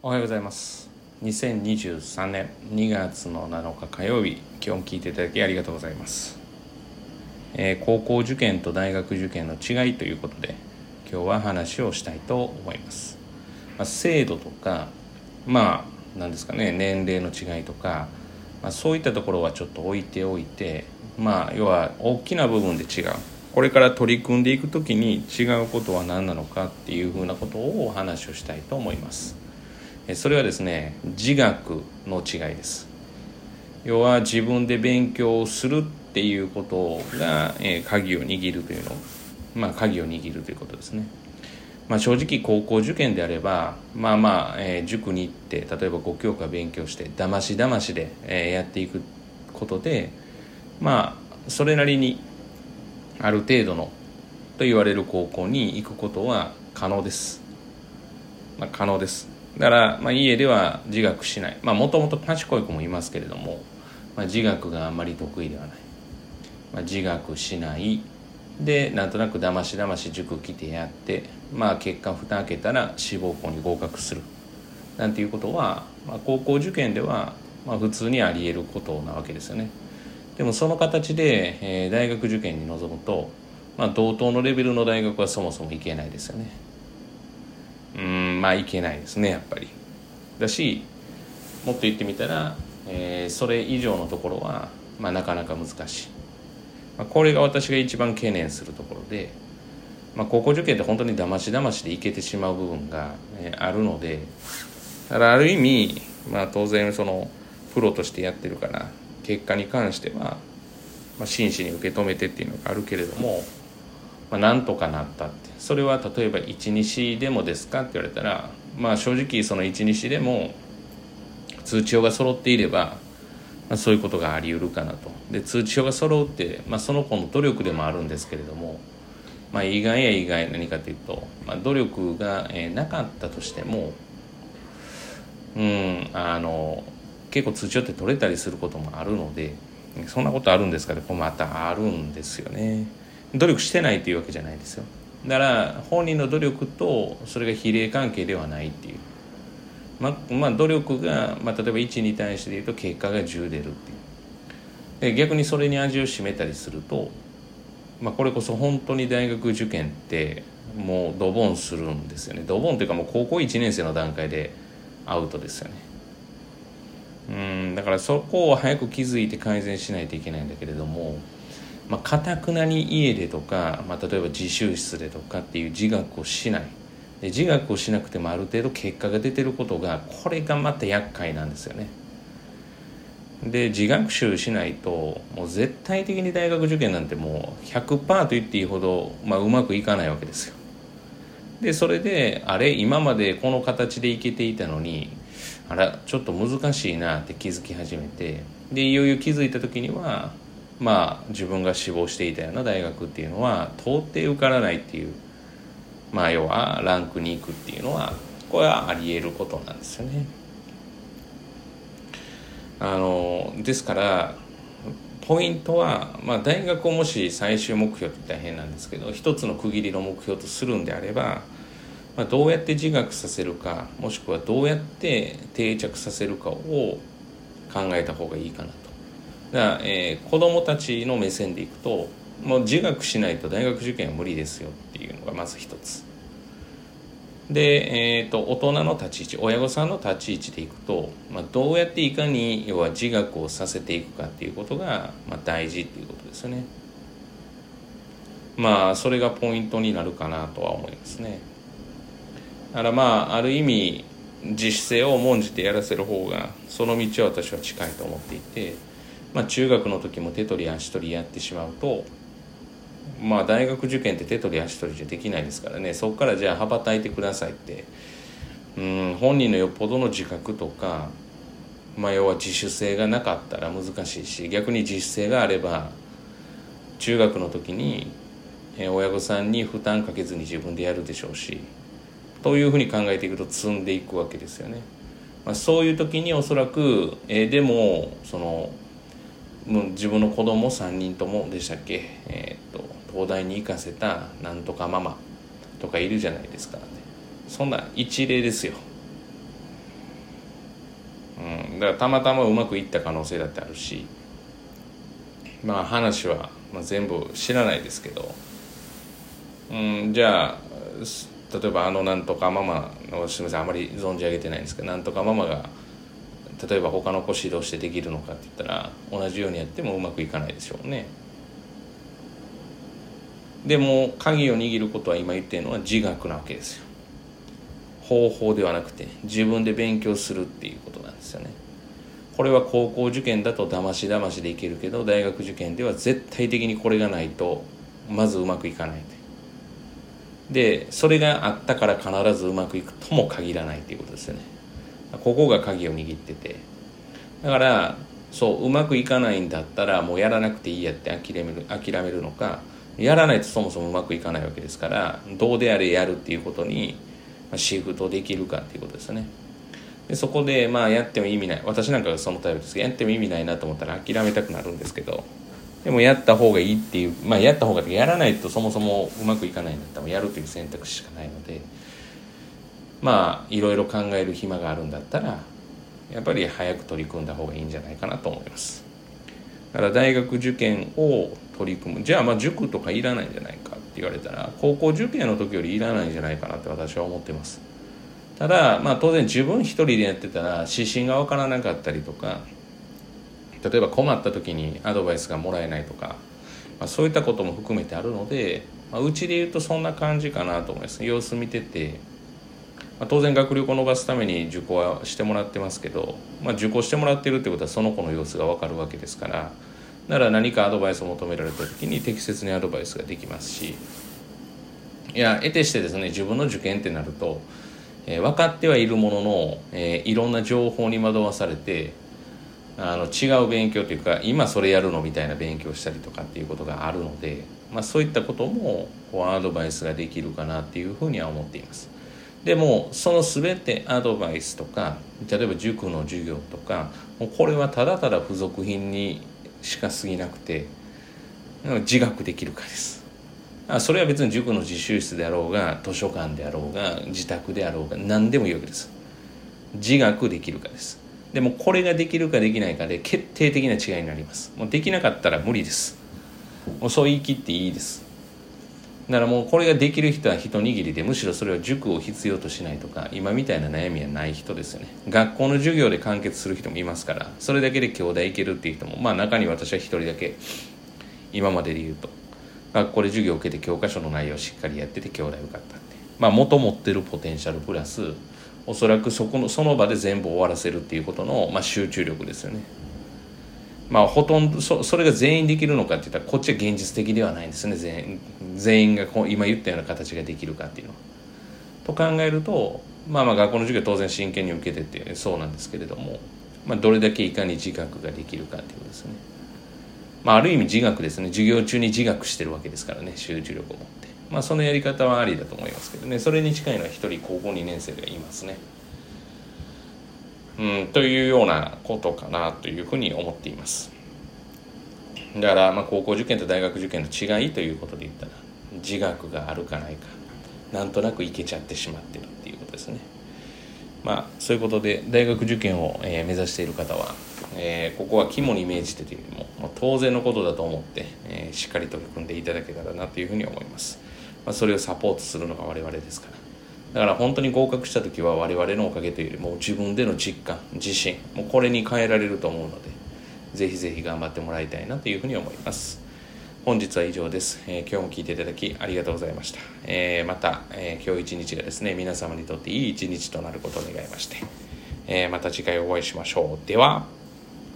おはようございます。2023年2月の7日火曜日今日も聞いていただきありがとうございます、えー高校受験と大学受験の違いということで今日は話をしたいと思います、まあ、制度とかまあ何ですかね年齢の違いとか、まあ、そういったところはちょっと置いておいてまあ要は大きな部分で違う。これから取り組んでいく時に違うことは何なのかっていうふうなことをお話をしたいと思います。それはですね自学の違いです。要は自分で勉強するっていうことが、え鍵を握るというのまあ鍵を握るということですね。まあ正直高校受験であればまあまあ、えー塾に行って例えば5教科勉強してだましだましで、えーやっていくことでまあそれなりにある程度のと言われる高校に行くことは可能です。まあ、可能です。だから、まあ、家では自学しない。もともと賢い子もいますけれども、まあ、自学があんまり得意ではない、まあ、自学しない。でなんとなくだましだまし塾来てやってまあ結果蓋開けたら志望校に合格する。なんていうことは、まあ、高校受験では、まあ、普通にあり得ることなわけですよね。でもその形で、えー大学受験に臨むと、まあ、同等のレベルの大学はそもそも行けないですよね。うんまあいけないですねやっぱり。だしもっと言ってみたら、えーそれ以上のところは、まあ、なかなか難しい、まあ、これが私が一番懸念するところで、まあ、高校受験って本当にだましだましでいけてしまう部分が、えーあるのでだからある意味、まあ、当然そのプロとしてやってるから結果に関しては、まあ、真摯に受け止めてっていうのがあるけれどもまあ、なんとかなったって。それは例えば1日でもですか？って言われたらまあ正直その1日でも通知表が揃っていれば、まあ、そういうことがあり得るかなと。で通知表が揃うって、まあ、その子の努力でもあるんですけれども、まあ、意外や意外何かというと、まあ、努力が、えーなかったとしてもうんあの結構通知表って取れたりすることもあるのでそんなことあるんですか？ねこれまたあるんですよね。努力してないっていうわけじゃないですよ。だから本人の努力とそれが比例関係ではないっていう。ままあ努力が、まあ、例えば1に対して言うと結果が10出るっていう。で逆にそれに味を占めたりすると、まあ、これこそ本当に大学受験ってもうドボンするんですよね。ドボンっていうかもう高校1年生の段階でアウトですよね。うんだからそこを早く気づいて改善しないといけないんだけれどもまあ、かたくなに家でとか、まあ、例えば自習室でとかっていう自学をしない。で自学をしなくてもある程度結果が出てることがこれがまた厄介なんですよね。で自学習しないともう絶対的に大学受験なんてもう100%と言っていいほど、まあ、うまくいかないわけですよ。でそれであれ今までこの形でいけていたのにあらちょっと難しいなって気づき始めてでいよいよ気づいた時にはまあ自分が志望していたような大学っていうのは到底受からないっていうまあ要はランクに行くっていうのはこれはあり得ることなんですよね。あのですからポイントは、まあ、大学をもし最終目標って大変なんですけど一つの区切りの目標とするんであれば、まあ、どうやって自学させるかもしくはどうやって定着させるかを考えた方がいいかなと。だから、えー子供たちの目線でいくともう自学しないと大学受験は無理ですよっていうのがまず一つ。で、えー、と大人の立ち位置親御さんの立ち位置でいくと、まあ、どうやっていかに要は自学をさせていくかっていうことが、まあ、大事っていうことですよね。まあそれがポイントになるかなとは思いますね。だからまあある意味自主性を重んじてやらせる方がその道は私は近いと思っていてまあ、中学の時も手取り足取りやってしまうとまあ大学受験って手取り足取りじゃできないですからねそこからじゃあ羽ばたいてくださいってうん本人のよっぽどの自覚とか、まあ、要は自主性がなかったら難しいし逆に自主性があれば中学の時に親御さんに負担かけずに自分でやるでしょうしというふうに考えていくと積んでいくわけですよね。まあ、そういう時におそらく、えーでもその自分の子供3人ともでしたっけ、えーっと東大に行かせたなんとかママとかいるじゃないですか、そんな一例ですよ。うんだからたまたまうまくいった可能性だってあるし。まあ話は、まあ、全部知らないですけど、うん、じゃあ例えばあのなんとかママのすみませんあまり存じ上げてないんですけどなんとかママが例えば他の子指導してできるのかって言ったら同じようにやってもうまくいかないでしょうね。でも鍵を握ることは今言ってるのは自学なわけですよ。方法ではなくて自分で勉強するっていうことなんですよね。これは高校受験だとだましだましでいけるけど大学受験では絶対的にこれがないとまずうまくいかないでそれがあったから必ずうまくいくとも限らないっていうことですよねここが鍵を握ってて。だからそううまくいかないんだったらもうやらなくていいやって諦める諦めるのかやらないとそもそもうまくいかないわけですからどうであれやるっていうことにシフトできるかっていうことですね。でそこでまあやっても意味ない。私なんかがそのタイプですけどやっても意味ないなと思ったら諦めたくなるんですけどでもやった方がいいっていうまあやった方がやらないとそもそもうまくいかないんだったらやるという選択肢しかないのでまあいろいろ考える暇があるんだったらやっぱり早く取り組んだ方がいいんじゃないかなと思います。だから大学受験を取り組む。じゃあまあ塾とかいらないんじゃないかって言われたら高校受験の時よりいらないんじゃないかなって私は思ってます。ただまあ当然自分一人でやってたら指針が分からなかったりとか例えば困った時にアドバイスがもらえないとか、まあ、そういったことも含めてあるので、まあ、うちで言うとそんな感じかなと思います。様子見ててまあ、当然学力を伸ばすために受講はしてもらってますけど、まあ、受講してもらってるってことはその子の様子が分かるわけですからなら何かアドバイスを求められた時に適切にアドバイスができますしいや得てしてですね自分の受験ってなると、えー、分かってはいるものの、えー、いろんな情報に惑わされてあの違う勉強というか今それやるのみたいな勉強したりとかっていうことがあるので、まあ、そういったこともこうアドバイスができるかなっていうふうには思っています。でもその全てアドバイスとか例えば塾の授業とかもうこれはただただ付属品にしか過ぎなくて自学できるかです。それは別に塾の自習室であろうが図書館であろうが自宅であろうが何でもいいわけです。自学できるかです。でもこれができるかできないかで決定的な違いになります。もうできなかったら無理です。もうそう言い切っていいです。だからもうこれができる人は一握りでむしろそれは塾を必要としないとか今みたいな悩みはない人ですよね。学校の授業で完結する人もいますからそれだけで兄弟いけるっていう人もまあ中に私は一人だけ今までで言うと学校で授業を受けて教科書の内容をしっかりやってて兄弟受かったって。まあ元持ってるポテンシャルプラスおそらくそこのその場で全部終わらせるっていうことの、まあ、集中力ですよね。まあほとんどそそれが全員できるのかっていったらこっちは現実的ではないんですね全全員がこう今言ったような形ができるかっていうのは。と考えるとまあまあ学校の授業当然真剣に受けててそうなんですけれども、まあ、どれだけいかに自学ができるかっていうことですね。まあ、ある意味自学ですね授業中に自学してるわけですからね集中力を持ってまあそのやり方はありだと思いますけどねそれに近いのは一人高校2年生がいますね。うん、というようなことかなというふうに思っています。だからまあ高校受験と大学受験の違いということで言ったら自学があるかないかなんとなくいけちゃってしまってるっていうことですね。まあそういうことで大学受験を、えー、目指している方は、えー、ここは肝に銘じてというよりも、まあ、当然のことだと思って、えー、しっかり取り組んでいただけたらなというふうに思います。まあ、それをサポートするのが我々ですから。だから本当に合格した時は我々のおかげというよりも自分での実感自信もうこれに変えられると思うのでぜひぜひ頑張ってもらいたいなというふうに思います。本日は以上です、えー、今日も聞いていただきありがとうございました、えー、また、えー、今日一日がですね皆様にとっていい一日となることを願いまして、えまた次回お会いしましょう。では。